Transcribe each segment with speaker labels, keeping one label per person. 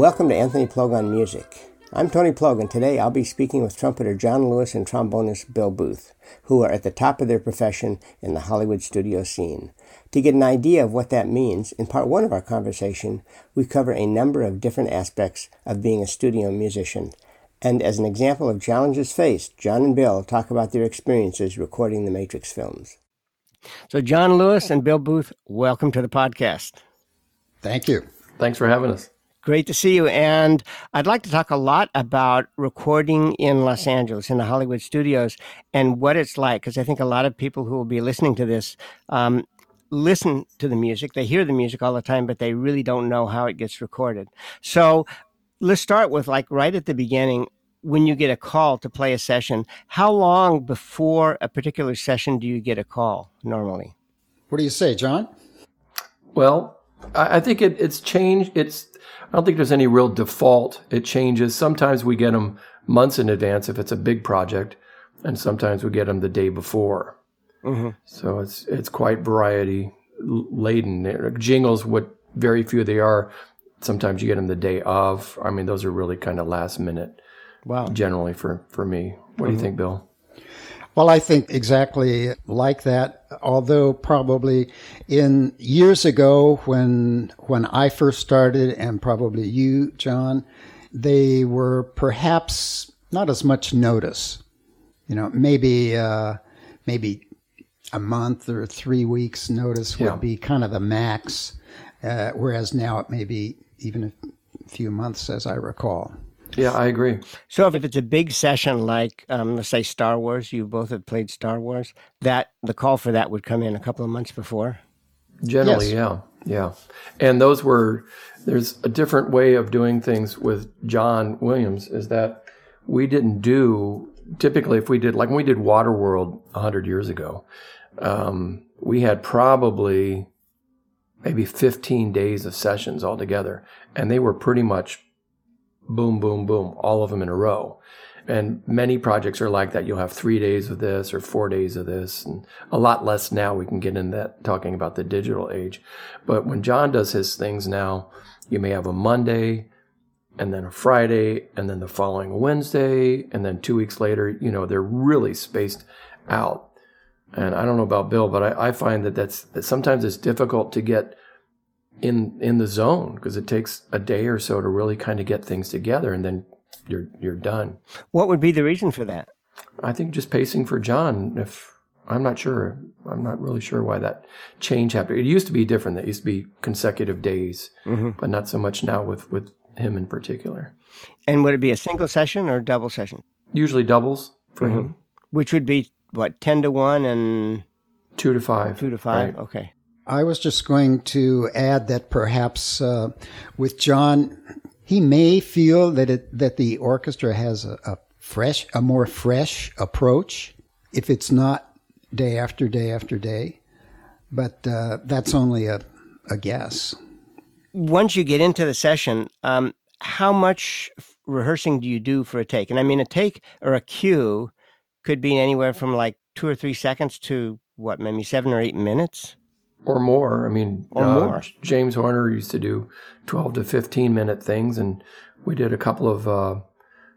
Speaker 1: Welcome to Anthony Plog on Music. I'm Tony Plogan. Today I'll be speaking with trumpeter John Lewis and trombonist Bill Booth, who are at the top of their profession in the Hollywood studio scene. To get an idea of what that means, in part one of our conversation, we cover a number of different aspects of being a studio musician. And as an example of challenges faced, John and Bill talk about their experiences recording the Matrix films. So, John Lewis and Bill Booth, welcome to the podcast.
Speaker 2: Thank you.
Speaker 3: Thanks for having us.
Speaker 1: Great to see you. And I'd like to talk a lot about recording in Los Angeles, in the Hollywood studios, and what it's like. Because I think a lot of people who will be listening to this um, listen to the music. They hear the music all the time, but they really don't know how it gets recorded. So let's start with like right at the beginning. When you get a call to play a session, how long before a particular session do you get a call normally?
Speaker 2: What do you say, John?
Speaker 3: Well, I think it, it's changed. It's I don't think there's any real default. It changes. Sometimes we get them months in advance if it's a big project, and sometimes we get them the day before. Mm-hmm. So it's it's quite variety laden. Jingles, what very few they are. Sometimes you get them the day of. I mean, those are really kind of last minute. Wow. Generally for for me. What mm-hmm. do you mm-hmm. think, Bill?
Speaker 2: Well, I think exactly like that. Although probably in years ago when when I first started, and probably you, John, they were perhaps not as much notice. You know, maybe uh, maybe a month or three weeks notice would yeah. be kind of the max, uh, whereas now it may be even a few months, as I recall.
Speaker 3: Yeah, I agree.
Speaker 1: So if it's a big session like, um, let's say Star Wars, you both have played Star Wars, that the call for that would come in a couple of months before.
Speaker 3: Generally, yes. yeah, yeah. And those were there's a different way of doing things with John Williams. Is that we didn't do typically if we did like when we did Waterworld hundred years ago, um, we had probably maybe 15 days of sessions altogether, and they were pretty much boom, boom, boom, all of them in a row. And many projects are like that. You'll have three days of this or four days of this, and a lot less now. We can get into that talking about the digital age. But when John does his things now, you may have a Monday and then a Friday and then the following Wednesday and then two weeks later, you know, they're really spaced out. And I don't know about Bill, but I, I find that that's that sometimes it's difficult to get in in the zone because it takes a day or so to really kind of get things together and then you're you're done.
Speaker 1: What would be the reason for that?
Speaker 3: I think just pacing for John. If I'm not sure, I'm not really sure why that change happened. It used to be different. It used to be consecutive days, mm-hmm. but not so much now with with him in particular.
Speaker 1: And would it be a single session or double session?
Speaker 3: Usually doubles for mm-hmm. him,
Speaker 1: which would be what ten to one and
Speaker 3: two to five.
Speaker 1: Two to five. Right. Okay.
Speaker 2: I was just going to add that perhaps uh, with John, he may feel that it, that the orchestra has a, a fresh, a more fresh approach if it's not day after day after day. But uh, that's only a, a guess.
Speaker 1: Once you get into the session, um, how much rehearsing do you do for a take? And I mean, a take or a cue could be anywhere from like two or three seconds to what, maybe seven or eight minutes?
Speaker 3: Or more. I mean,
Speaker 1: or uh, more.
Speaker 3: James Horner used to do 12 to 15 minute things, and we did a couple of uh,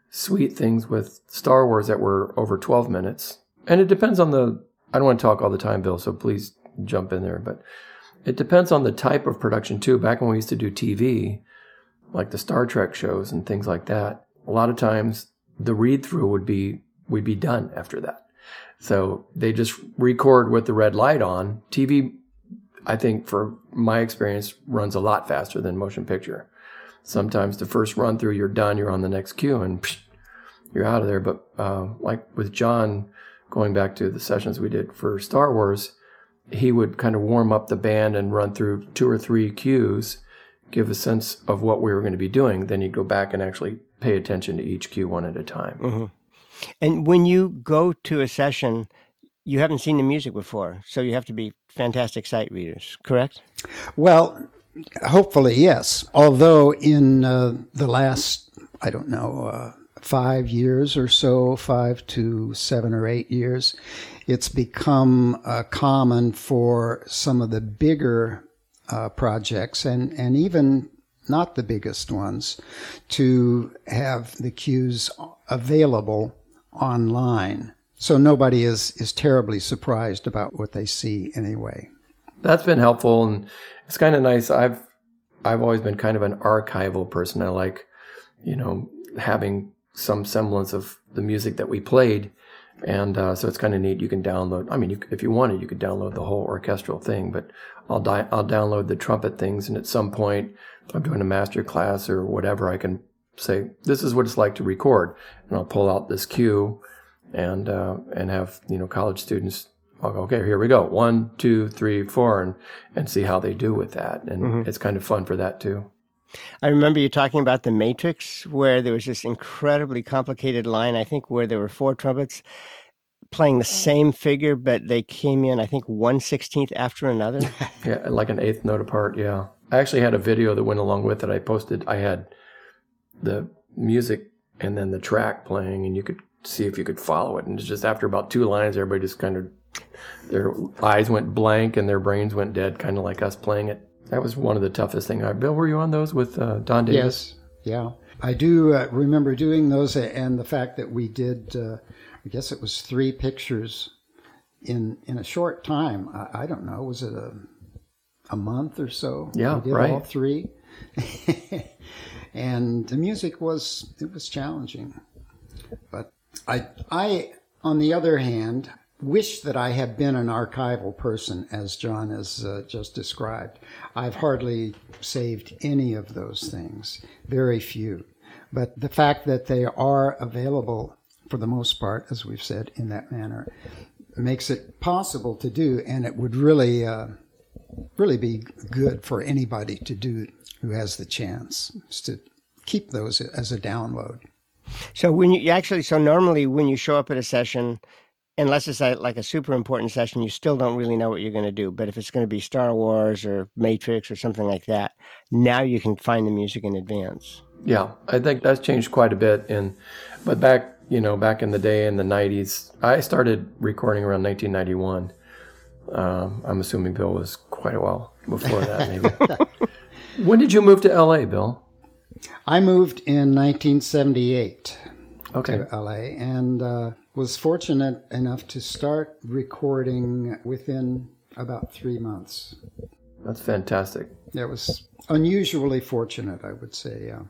Speaker 3: suite things with Star Wars that were over 12 minutes. And it depends on the, I don't want to talk all the time, Bill, so please jump in there, but it depends on the type of production too. Back when we used to do TV, like the Star Trek shows and things like that, a lot of times the read through would be, we'd be done after that. So they just record with the red light on. TV I think for my experience runs a lot faster than motion picture. Sometimes the first run through, you're done, you're on the next cue, and psh, you're out of there. But uh, like with John, going back to the sessions we did for Star Wars, he would kind of warm up the band and run through two or three cues, give a sense of what we were going to be doing. Then you'd go back and actually pay attention to each cue one at a time. Mm-hmm.
Speaker 1: And when you go to a session, you haven't seen the music before, so you have to be fantastic sight readers, correct?
Speaker 2: Well, hopefully, yes. Although in uh, the last, I don't know, uh, five years or so, five to seven or eight years, it's become uh, common for some of the bigger uh, projects and, and even not the biggest ones, to have the cues available online. So nobody is, is terribly surprised about what they see anyway.
Speaker 3: That's been helpful and it's kind of nice. I've I've always been kind of an archival person. I like, you know, having some semblance of the music that we played. And uh, so it's kind of neat. You can download. I mean, you, if you wanted, you could download the whole orchestral thing. But I'll di- I'll download the trumpet things, and at some point, I'm doing a master class or whatever, I can say this is what it's like to record, and I'll pull out this cue, and uh, and have you know college students I'll go, okay, here we go. One, two, three, four, and, and see how they do with that. And mm-hmm. it's kind of fun for that too.
Speaker 1: I remember you talking about the Matrix, where there was this incredibly complicated line, I think, where there were four trumpets playing the same figure, but they came in, I think, one sixteenth after another.
Speaker 3: yeah, like an eighth note apart. Yeah. I actually had a video that went along with it. I posted, I had the music and then the track playing, and you could see if you could follow it. And it's just after about two lines, everybody just kind of their eyes went blank and their brains went dead, kind of like us playing it. That was one of the toughest things. Bill, were you on those with uh, Don
Speaker 2: Davis? Yes, yeah. I do uh, remember doing those, and the fact that we did, uh, I guess it was three pictures in in a short time. I, I don't know, was it a a month or so?
Speaker 3: Yeah,
Speaker 2: we did
Speaker 3: right.
Speaker 2: all three, and the music was it was challenging, but I I on the other hand wish that I had been an archival person, as John has uh, just described. I've hardly saved any of those things, very few. But the fact that they are available for the most part, as we've said, in that manner, makes it possible to do, and it would really, uh, really be good for anybody to do who has the chance to keep those as a download.
Speaker 1: So when you actually, so normally when you show up at a session, unless it's a, like a super important session, you still don't really know what you're going to do. But if it's going to be Star Wars or Matrix or something like that, now you can find the music in advance.
Speaker 3: Yeah, I think that's changed quite a bit. And but back, you know, back in the day in the '90s, I started recording around 1991. Um, I'm assuming Bill was quite a while before that, maybe. when did you move to LA, Bill?
Speaker 2: I moved in 1978
Speaker 3: okay.
Speaker 2: to LA, and uh, was fortunate enough to start recording within about three months.
Speaker 3: That's fantastic.
Speaker 2: That was unusually fortunate, I would say. Yeah.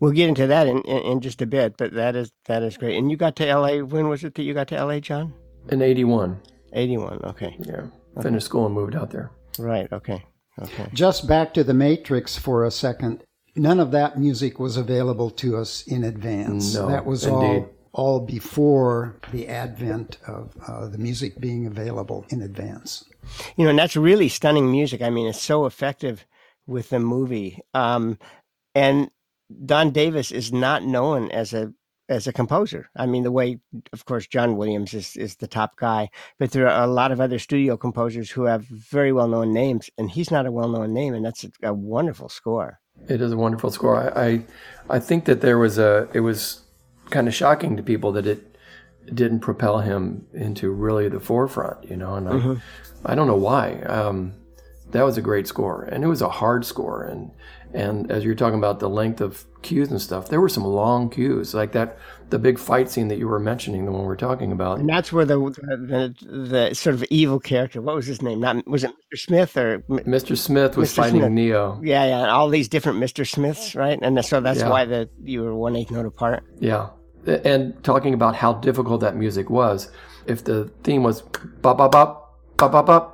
Speaker 1: We'll get into that in, in, in, just a bit, but that is that is great. And you got to LA. When was it that you got to LA, John?
Speaker 3: In '81.
Speaker 1: '81. Okay.
Speaker 3: Yeah. Finished okay. school and moved out there.
Speaker 1: Right. Okay. Okay.
Speaker 2: Just back to the Matrix for a second. None of that music was available to us in advance.
Speaker 3: No,
Speaker 2: that was
Speaker 3: indeed.
Speaker 2: all all before the advent of uh, the music being available in advance.
Speaker 1: You know, and that's really stunning music. I mean, it's so effective with the movie. Um, and Don Davis is not known as a as a composer. I mean, the way, of course, John Williams is is the top guy, but there are a lot of other studio composers who have very well known names, and he's not a well known name, and that's a, a wonderful score.
Speaker 3: It is a wonderful score. I, I I think that there was a it was kind of shocking to people that it didn't propel him into really the forefront, you know. And mm-hmm. I, I don't know why. Um, that was a great score, and it was a hard score. And and as you're talking about the length of cues and stuff, there were some long cues, like that the big fight scene that you were mentioning, the one we're talking about.
Speaker 1: And that's where the the, the sort of evil character, what was his name? Not was it Mr. Smith or
Speaker 3: Mr. Smith was Mr. fighting Smith. Neo.
Speaker 1: Yeah, yeah, all these different Mr. Smiths, right? And so that's yeah. why the you were one eighth note apart.
Speaker 3: Yeah, and talking about how difficult that music was. If the theme was ba ba ba ba ba ba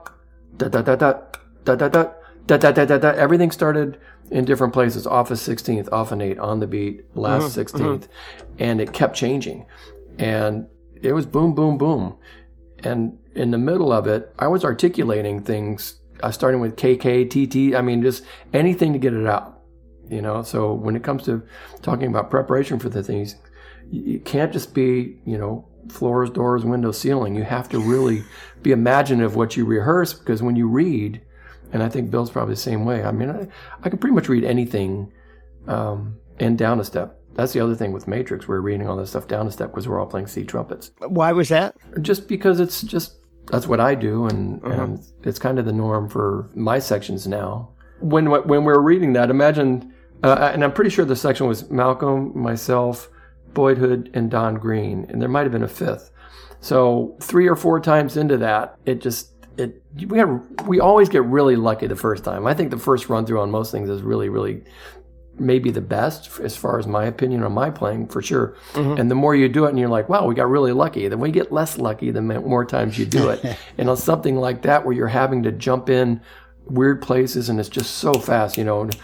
Speaker 3: da da da da da da da da da da da da. Everything started in different places, off of 16th, off an eight, on the beat, last mm-hmm, 16th, mm-hmm. and it kept changing, and it was boom, boom, boom, and in the middle of it, I was articulating things, uh, starting with KK, TT. I mean, just anything to get it out, you know. So when it comes to talking about preparation for the things, it can't just be, you know, floors, doors, windows, ceiling. You have to really be imaginative what you rehearse because when you read and I think Bill's probably the same way. I mean, I, I can pretty much read anything um, and down a step. That's the other thing with Matrix. We're reading all this stuff down a step because we're all playing C trumpets.
Speaker 1: Why was that?
Speaker 3: Just because it's just that's what I do, and, uh-huh. and it's kind of the norm for my sections now. When when we're reading that, imagine Uh, and I'm pretty sure the section was Malcolm, myself, Boyd Hood, and Don Green, and there might have been a fifth. So three or four times into that, it just it we we always get really lucky the first time. I think the first run through on most things is really really maybe the best as far as my opinion on my playing for sure. Mm-hmm. And the more you do it and you're like, wow, we got really lucky. Then we get less lucky the more times you do it. and on something like that where you're having to jump in weird places and it's just so fast, you know, and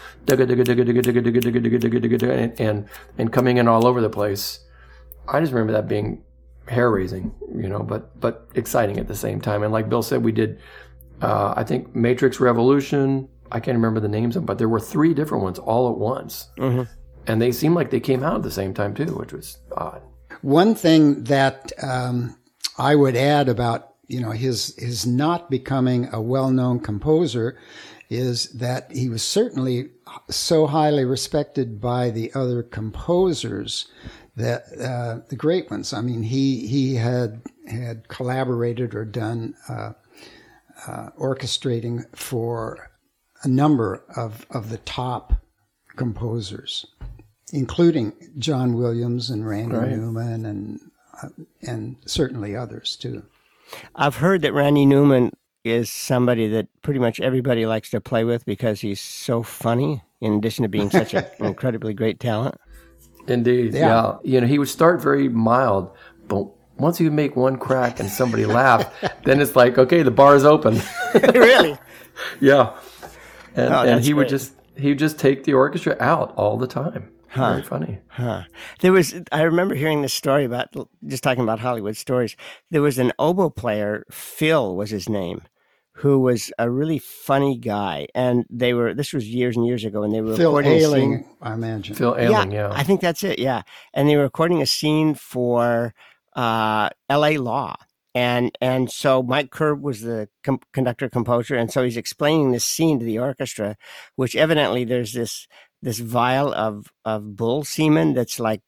Speaker 3: and coming in all over the place. I just remember that being hair raising, you know, but but exciting at the same time. And like Bill said, we did uh, I think Matrix Revolution, I can't remember the names of them, but there were three different ones all at once. Mm-hmm. And they seemed like they came out at the same time too, which was odd.
Speaker 2: One thing that um, I would add about you know his his not becoming a well-known composer is that he was certainly so highly respected by the other composers that uh, the great ones. I mean, he he had had collaborated or done uh, uh, orchestrating for a number of, of the top composers, including John Williams and Randy right. Newman and uh, and certainly others too.
Speaker 1: I've heard that Randy Newman is somebody that pretty much everybody likes to play with because he's so funny in addition to being such an incredibly great talent.
Speaker 3: Indeed. Yeah. yeah. You know, he would start very mild, but once you make one crack and somebody laugh, then it's like, okay, the bar is open.
Speaker 1: really?
Speaker 3: yeah and, oh, and he great. would just he would just take the orchestra out all the time. Huh. Very funny.
Speaker 1: Huh. There was I remember hearing this story about just talking about Hollywood stories. There was an oboe player, Phil was his name, who was a really funny guy, and they were. This was years and years ago, and they were
Speaker 2: Phil
Speaker 1: recording
Speaker 2: Ayling,
Speaker 1: a scene.
Speaker 2: I imagine.
Speaker 3: Phil Ayling, yeah, yeah,
Speaker 1: I think that's it. Yeah, and they were recording a scene for uh, L.A. Law, and and so Mike Curb was the com- conductor composer, and so he's explaining this scene to the orchestra, which evidently there's this this vial of of bull semen that's like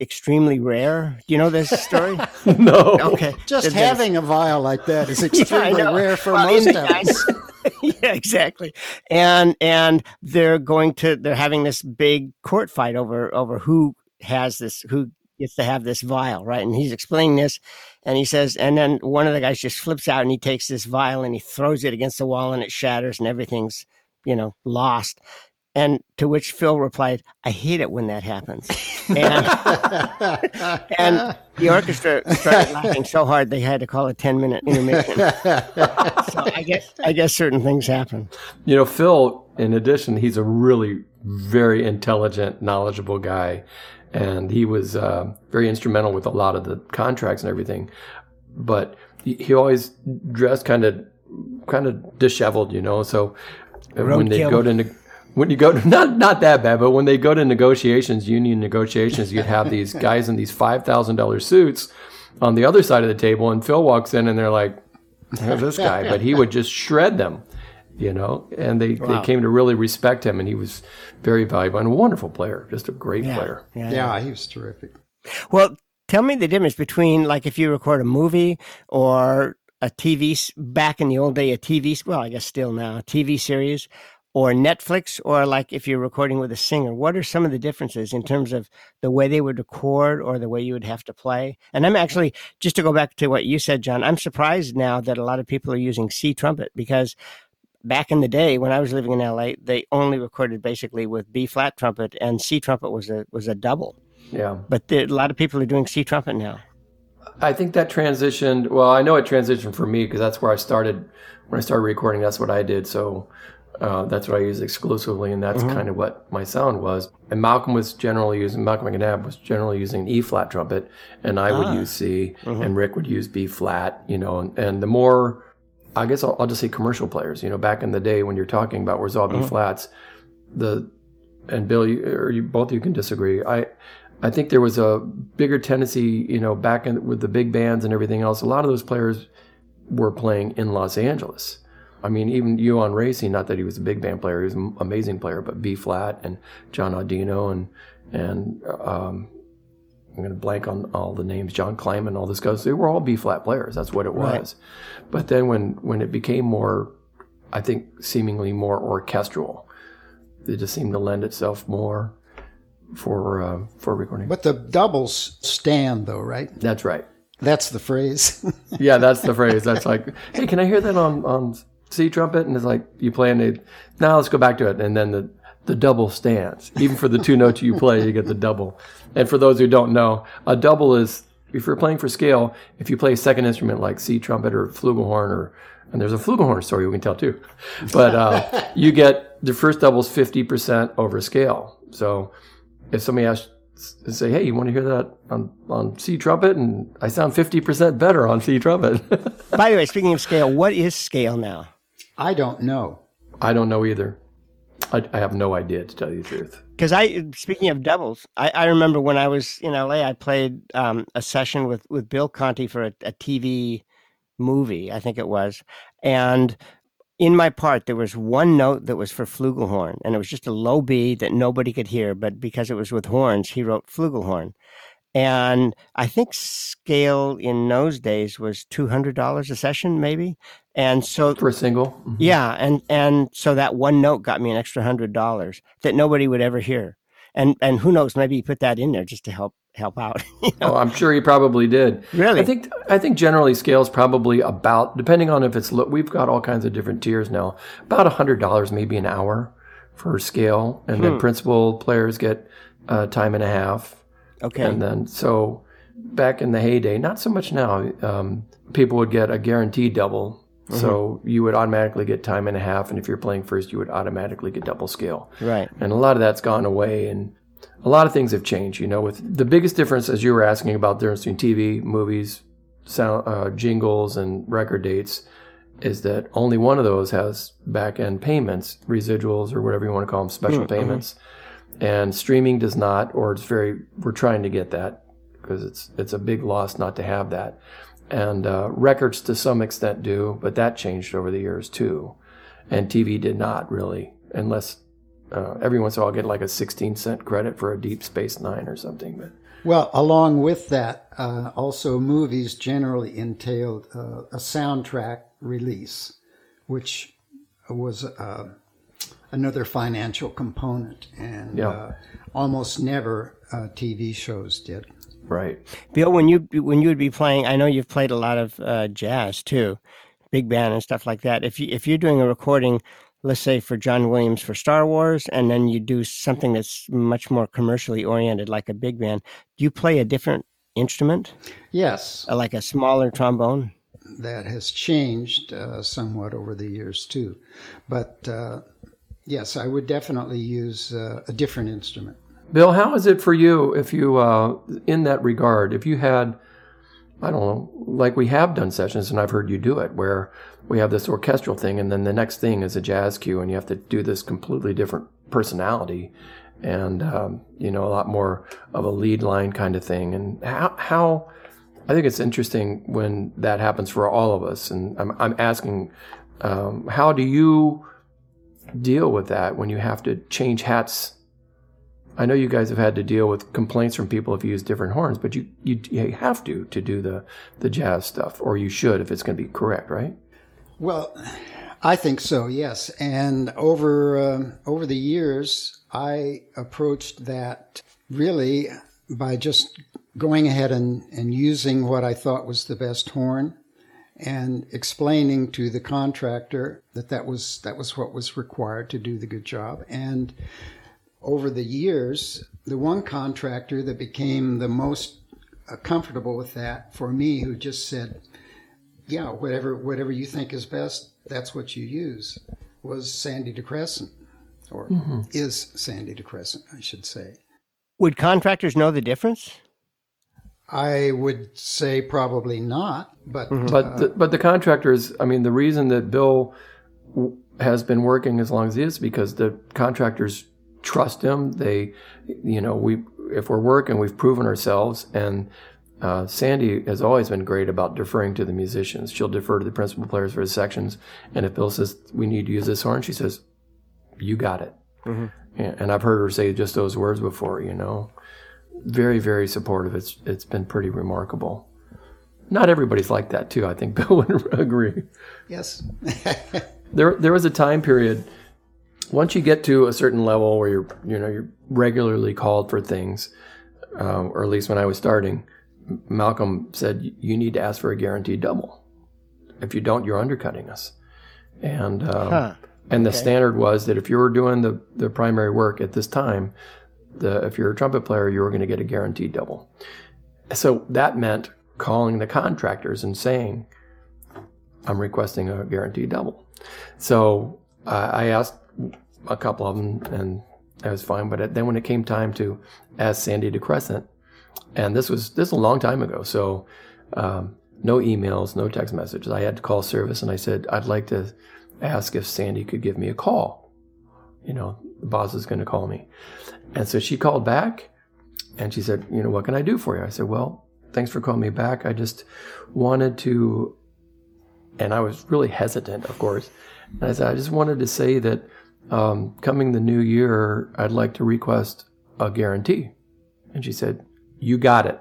Speaker 1: extremely rare. Do you know this story?
Speaker 3: no.
Speaker 2: Okay. Just having a vial like that is extremely yeah, rare for well, most of us.
Speaker 1: yeah, exactly. And and they're going to they're having this big court fight over over who has this who gets to have this vial, right? And he's explaining this, and he says, and then one of the guys just flips out and he takes this vial and he throws it against the wall and it shatters and everything's, you know, lost. And to which Phil replied, I hate it when that happens. And, and the orchestra started laughing so hard they had to call a 10 minute intermission. so I guess, I guess certain things happen.
Speaker 3: You know, Phil, in addition, he's a really very intelligent, knowledgeable guy and he was uh, very instrumental with a lot of the contracts and everything. But he, he always dressed kind of kind of disheveled, you know. So
Speaker 1: Road
Speaker 3: when
Speaker 1: they
Speaker 3: go to when you go to not not that bad, but when they go to negotiations, union negotiations, you'd have these guys in these five thousand dollar suits on the other side of the table, and Phil walks in, and they're like, "Who's this guy?" But he would just shred them you know, and they, wow. they came to really respect him, and he was very valuable and a wonderful player, just a great
Speaker 2: yeah.
Speaker 3: player.
Speaker 2: Yeah, yeah, he was terrific.
Speaker 1: Well, tell me the difference between like if you record a movie or a TV back in the old day, a TV well, I guess still now, a TV series or Netflix, or like if you're recording with a singer. What are some of the differences in terms of the way they would record or the way you would have to play? And I'm actually just to go back to what you said, John. I'm surprised now that a lot of people are using C trumpet because back in the day when I was living in LA, they only recorded basically with B flat trumpet, and C trumpet was a was a double.
Speaker 3: Yeah,
Speaker 1: but the, a lot of people are doing C trumpet now.
Speaker 3: I think that transitioned. Well, I know it transitioned for me because that's where I started. When I started recording, that's what I did. So uh, that's what I used exclusively, and that's mm-hmm. kind of what my sound was. And Malcolm was generally using Malcolm McNabb was generally using E flat trumpet, and I ah. would use C, mm-hmm. and Rick would use B flat. You know, and, and the more I guess I'll, I'll, just say commercial players. You know, back in the day when you're talking about where's all B mm-hmm. flats, the and Bill, you, or you, both you can disagree. I I think there was a bigger tendency, you know, back in with the big bands and everything else. A lot of those players were playing in Los Angeles. I mean, even Uan Rasey, not that he was a big band player, he was an amazing player, but B flat and John Audino and and um, I'm going to blank on all the names, John Kleinman, all this guys. They were all B flat players. That's what it was. Right. But then when when it became more, I think seemingly more orchestral, it just seemed to lend itself more for uh, for recording.
Speaker 2: But the doubles stand, though, right?
Speaker 3: That's right.
Speaker 2: That's the phrase.
Speaker 3: yeah, that's the phrase. That's like, hey, can I hear that on on C trumpet? And it's like you play and they now let's go back to it, and then the the double stance. Even for the two notes you play, you get the double. And for those who don't know, a double is if you're playing for scale, if you play a second instrument like C trumpet or flugelhorn or and there's a flugelhorn story we can tell too, but uh, you get the first double is 50% over scale. So if somebody asks, say, hey, you want to hear that on, on C trumpet? And I sound 50% better on C trumpet.
Speaker 1: By the way, speaking of scale, what is scale now?
Speaker 2: I don't know.
Speaker 3: I don't know either. I, I have no idea to tell you the truth.
Speaker 1: Because I, speaking of doubles, I, I remember when I was in LA, I played um, a session with, with Bill Conti for a, a TV movie, I think it was. And in my part, there was one note that was for flugelhorn, and it was just a low B that nobody could hear. But because it was with horns, he wrote flugelhorn. And I think scale in those days was two hundred dollars a session, maybe. And so
Speaker 3: for a single,
Speaker 1: mm-hmm. yeah, and and so that one note got me an extra hundred dollars that nobody would ever hear. And and who knows, maybe he put that in there just to help help out.
Speaker 3: You know? Oh, I'm sure he probably did.
Speaker 1: Really?
Speaker 3: I think I think generally scales probably about depending on if it's we've got all kinds of different tiers now. About a hundred dollars maybe an hour for scale, and hmm. then principal players get uh, time and a half.
Speaker 1: Okay.
Speaker 3: And then so back in the heyday, not so much now. Um, people would get a guaranteed double. Mm-hmm. So you would automatically get time and a half, and if you're playing first, you would automatically get double scale.
Speaker 1: Right.
Speaker 3: And a lot of that's gone away, and a lot of things have changed. You know, with the biggest difference, as you were asking about the difference between TV, movies, sound, uh, jingles, and record dates, is that only one of those has back end payments, residuals, or whatever you want to call them, special mm-hmm. payments, and streaming does not, or it's very. We're trying to get that because it's it's a big loss not to have that, and uh, records to some extent do, but that changed over the years too, and TV did not really, unless uh, every once in a while I'll get like a 16 cent credit for a Deep Space Nine or something. But
Speaker 2: well, along with that, uh, also movies generally entailed uh, a soundtrack release, which was uh, another financial component, and yeah. Uh, almost never uh, TV shows did.
Speaker 3: Right,
Speaker 1: Bill. When you when you would be playing, I know you've played a lot of jazz too, big band and stuff like that. If you if you're doing a recording let's say for John Williams for Star Wars, and then you do something that's much more commercially oriented, like a big band, do you play a different instrument?
Speaker 2: Yes.
Speaker 1: Uh, like a smaller trombone?
Speaker 2: That has changed uh, somewhat over the years too. But uh, yes, I would definitely use uh, a different instrument.
Speaker 3: Bill, how is it for you if you, uh, in that regard, if you had, I don't know, like we have done sessions and I've heard you do it, where we have this orchestral thing, and then the next thing is a jazz cue, and you have to do this completely different personality, and um, you know a lot more of a lead line kind of thing. And how, how I think it's interesting when that happens for all of us. And I'm, I'm asking, um, how do you deal with that when you have to change hats? I know you guys have had to deal with complaints from people if you use different horns, but you, you, you have to to do the, the jazz stuff, or you should if it's going to be correct, right?
Speaker 2: Well, I think so. Yes, and over uh, over the years, I approached that really by just going ahead and, and using what I thought was the best horn and explaining to the contractor that that was that was what was required to do the good job and over the years the one contractor that became the most uh, comfortable with that for me who just said yeah, whatever whatever you think is best, that's what you use. Was Sandy DeCrescent, or mm-hmm. is Sandy DeCrescent, I should say.
Speaker 1: Would contractors know the difference?
Speaker 2: I would say probably not, but
Speaker 3: mm-hmm. but uh, the, but the contractors. I mean, the reason that Bill has been working as long as he is because the contractors trust him. They, you know, we if we're working, we've proven ourselves, and uh, Sandy has always been great about deferring to the musicians. She'll defer to the principal players for the sections, and if Bill says we need to use this horn, she says, "You got it." Mm-hmm. And I've heard her say just those words before. You know, very very supportive. It's it's been pretty remarkable. Not everybody's like that too. I think Bill would agree.
Speaker 2: Yes.
Speaker 3: there there was a time period once you get to a certain level where you're you know you're regularly called for things, uh, or at least when I was starting, Malcolm said you need to ask for a guaranteed double. If you don't, you're undercutting us. And um, huh. and the okay. standard was that if you were doing the the primary work at this time, the if you're a trumpet player, you were going to get a guaranteed double. So that meant calling the contractors and saying, "I'm requesting a guaranteed double." So uh, I asked a couple of them, and that was fine. But then when it came time to ask Sandy DeCrescent, and this was this was a long time ago, so um, no emails, no text messages. I had to call service, and I said I'd like to ask if Sandy could give me a call. You know, the boss is going to call me, and so she called back, and she said, you know, what can I do for you? I said, well, thanks for calling me back. I just wanted to, and I was really hesitant, of course. And I said, I just wanted to say that um, coming the new year, I'd like to request a guarantee. And she said, You got it.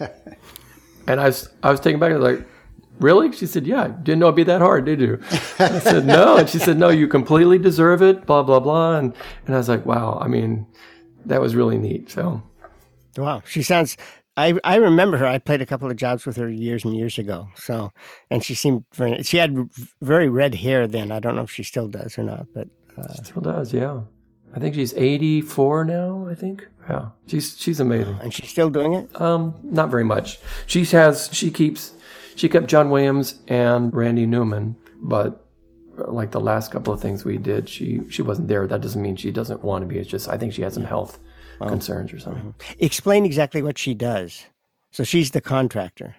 Speaker 3: and I was, I was taken back. I was like, Really? She said, Yeah. Didn't know it'd be that hard, did you? I said, No. And she said, No, you completely deserve it, blah, blah, blah. And, and I was like, Wow. I mean, that was really neat. So,
Speaker 1: wow. She sounds I I remember her. I played a couple of jobs with her years and years ago. So, and she seemed very. She had very red hair then. I don't know if she still does or not, but
Speaker 3: uh, still does. Yeah, I think she's eighty four now. I think. Yeah, she's she's amazing.
Speaker 1: And she's still doing it.
Speaker 3: Um, not very much. She has. She keeps. She kept John Williams and Randy Newman, but uh, like the last couple of things we did, she she wasn't there. That doesn't mean she doesn't want to be. It's just I think she has some health wow. concerns or something. Mm-hmm.
Speaker 1: Explain exactly what she does. So she's the contractor.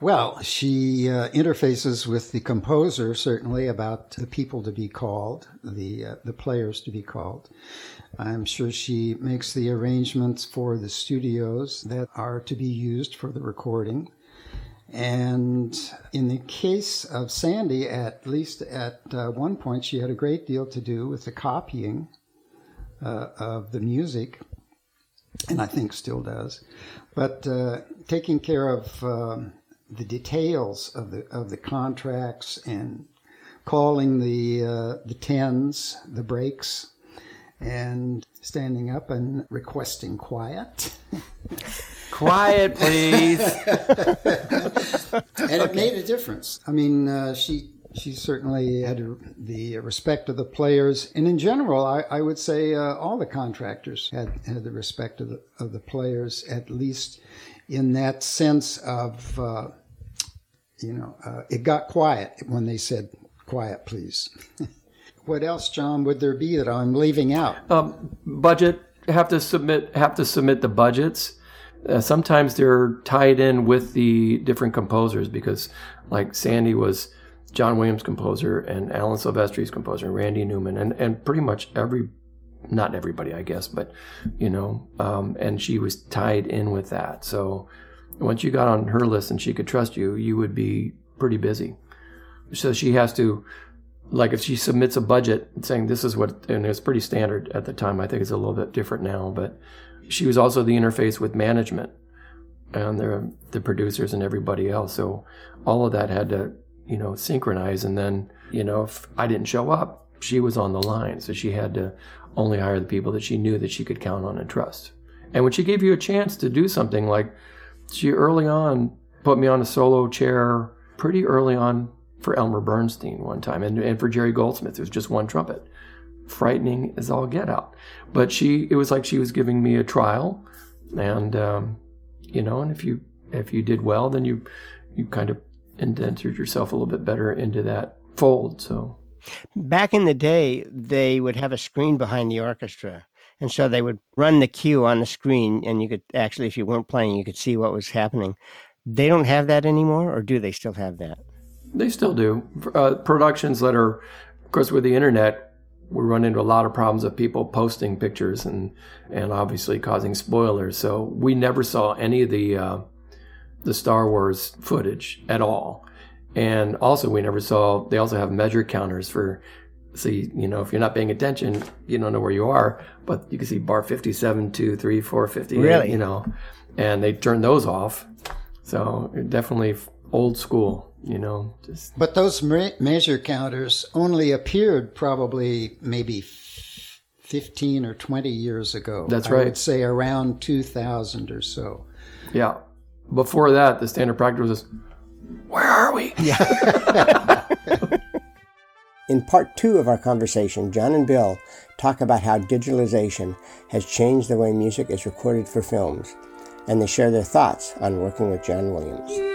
Speaker 2: Well, she uh, interfaces with the composer certainly about the people to be called, the uh, the players to be called. I'm sure she makes the arrangements for the studios that are to be used for the recording. And in the case of Sandy, at least at uh, one point, she had a great deal to do with the copying uh, of the music and I think still does. But uh, taking care of um, the details of the of the contracts and calling the uh, the tens, the breaks, and standing up and requesting quiet.
Speaker 1: quiet, please.
Speaker 2: and it made a difference. I mean, uh, she she certainly had the respect of the players, and in general, I, I would say uh, all the contractors had, had the respect of the of the players, at least in that sense of uh, you know uh, it got quiet when they said quiet, please. what else, John? Would there be that I'm leaving out?
Speaker 3: Um, budget have to submit have to submit the budgets. Uh, sometimes they're tied in with the different composers because, like Sandy was John Williams composer and Alan Silvestri's composer, and Randy Newman, and, and pretty much every, not everybody, I guess, but, you know, um, and she was tied in with that. So once you got on her list and she could trust you, you would be pretty busy. So she has to, like, if she submits a budget saying this is what, and it's pretty standard at the time, I think it's a little bit different now, but she was also the interface with management and the, the producers and everybody else. So all of that had to you know, synchronize. And then, you know, if I didn't show up, she was on the line. So she had to only hire the people that she knew that she could count on and trust. And when she gave you a chance to do something like she early on put me on a solo chair pretty early on for Elmer Bernstein one time and, and for Jerry Goldsmith, it was just one trumpet. Frightening as all get out. But she, it was like she was giving me a trial. And, um, you know, and if you, if you did well, then you, you kind of indented yourself a little bit better into that fold. So
Speaker 1: back in the day, they would have a screen behind the orchestra. And so they would run the cue on the screen, and you could actually, if you weren't playing, you could see what was happening. They don't have that anymore, or do they still have that?
Speaker 3: They still do. Uh, productions that are, of course, with the internet, we run into a lot of problems of people posting pictures and and obviously causing spoilers. So we never saw any of the uh, the Star Wars footage at all. And also, we never saw, they also have measure counters for, see, you know, if you're not paying attention, you don't know where you are, but you can see bar 57, 2, 3, 4, 58,
Speaker 1: really?
Speaker 3: you know, and they turn those off. So definitely old school. You know, just.
Speaker 2: But those measure counters only appeared probably maybe 15 or 20 years ago.
Speaker 3: That's right. I
Speaker 2: would say around 2000 or so.
Speaker 3: Yeah. Before that, the standard practice was, where are we? Yeah.
Speaker 1: In part two of our conversation, John and Bill talk about how digitalization has changed the way music is recorded for films, and they share their thoughts on working with John Williams.